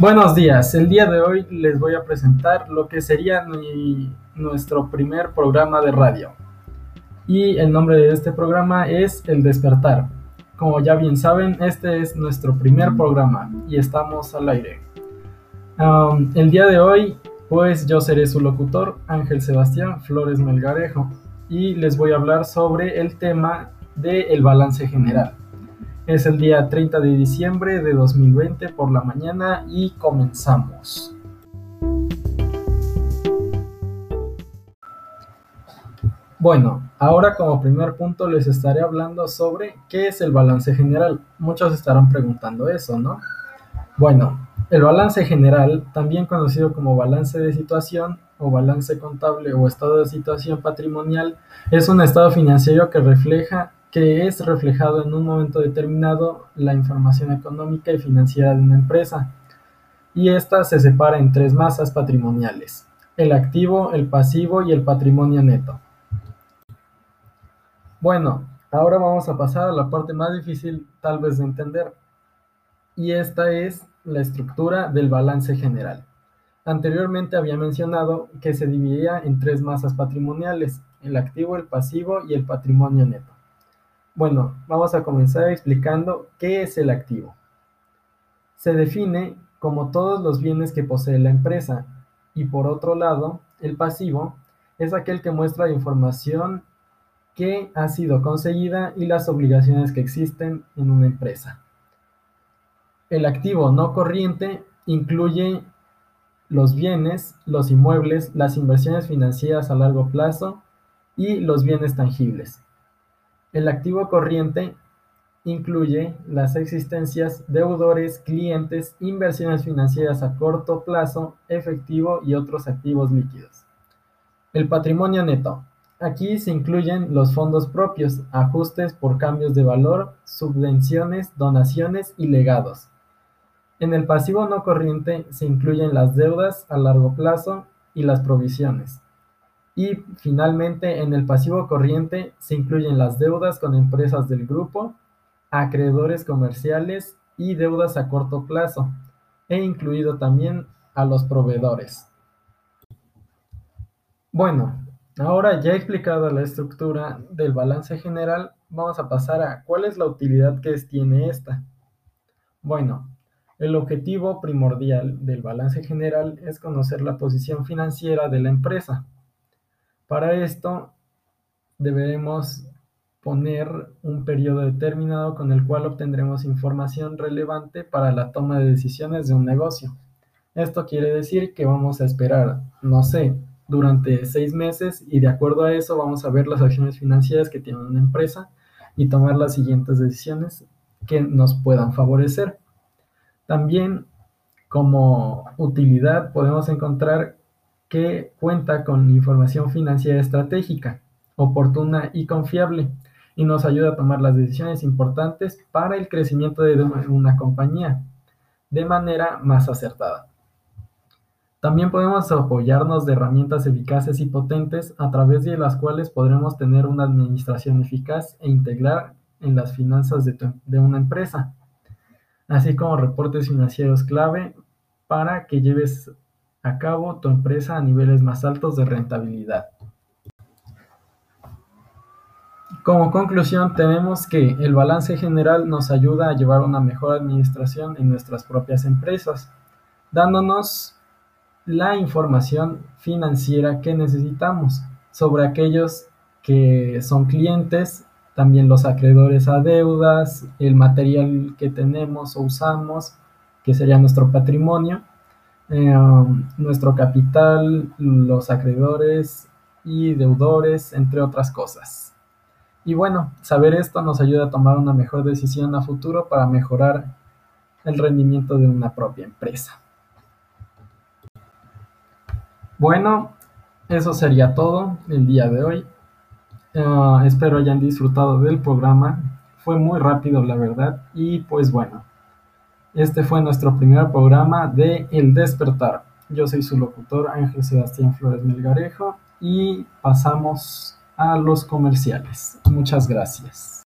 Buenos días, el día de hoy les voy a presentar lo que sería nuestro primer programa de radio. Y el nombre de este programa es El Despertar. Como ya bien saben, este es nuestro primer programa y estamos al aire. El día de hoy, pues yo seré su locutor, Ángel Sebastián Flores Melgarejo, y les voy a hablar sobre el tema del balance general. Es el día 30 de diciembre de 2020 por la mañana y comenzamos. Bueno, ahora como primer punto les estaré hablando sobre qué es el balance general. Muchos estarán preguntando eso, ¿no? Bueno, el balance general, también conocido como balance de situación o balance contable o estado de situación patrimonial, es un estado financiero que refleja que es reflejado en un momento determinado la información económica y financiera de una empresa. Y esta se separa en tres masas patrimoniales, el activo, el pasivo y el patrimonio neto. Bueno, ahora vamos a pasar a la parte más difícil tal vez de entender, y esta es la estructura del balance general. Anteriormente había mencionado que se dividía en tres masas patrimoniales, el activo, el pasivo y el patrimonio neto. Bueno, vamos a comenzar explicando qué es el activo. Se define como todos los bienes que posee la empresa y por otro lado, el pasivo es aquel que muestra información que ha sido conseguida y las obligaciones que existen en una empresa. El activo no corriente incluye los bienes, los inmuebles, las inversiones financieras a largo plazo y los bienes tangibles. El activo corriente incluye las existencias, deudores, clientes, inversiones financieras a corto plazo, efectivo y otros activos líquidos. El patrimonio neto. Aquí se incluyen los fondos propios, ajustes por cambios de valor, subvenciones, donaciones y legados. En el pasivo no corriente se incluyen las deudas a largo plazo y las provisiones. Y finalmente, en el pasivo corriente se incluyen las deudas con empresas del grupo, acreedores comerciales y deudas a corto plazo, e incluido también a los proveedores. Bueno, ahora ya he explicado la estructura del balance general, vamos a pasar a cuál es la utilidad que tiene esta. Bueno, el objetivo primordial del balance general es conocer la posición financiera de la empresa. Para esto deberemos poner un periodo determinado con el cual obtendremos información relevante para la toma de decisiones de un negocio. Esto quiere decir que vamos a esperar, no sé, durante seis meses y de acuerdo a eso vamos a ver las acciones financieras que tiene una empresa y tomar las siguientes decisiones que nos puedan favorecer. También como utilidad podemos encontrar que cuenta con información financiera estratégica, oportuna y confiable, y nos ayuda a tomar las decisiones importantes para el crecimiento de una compañía de manera más acertada. También podemos apoyarnos de herramientas eficaces y potentes a través de las cuales podremos tener una administración eficaz e integrar en las finanzas de, de una empresa, así como reportes financieros clave para que lleves a cabo tu empresa a niveles más altos de rentabilidad. Como conclusión, tenemos que el balance general nos ayuda a llevar una mejor administración en nuestras propias empresas, dándonos la información financiera que necesitamos sobre aquellos que son clientes, también los acreedores a deudas, el material que tenemos o usamos, que sería nuestro patrimonio, eh, nuestro capital, los acreedores y deudores, entre otras cosas. Y bueno, saber esto nos ayuda a tomar una mejor decisión a futuro para mejorar el rendimiento de una propia empresa. Bueno, eso sería todo el día de hoy. Uh, espero hayan disfrutado del programa. Fue muy rápido, la verdad. Y pues bueno, este fue nuestro primer programa de El Despertar. Yo soy su locutor Ángel Sebastián Flores Melgarejo y pasamos a los comerciales. Muchas gracias.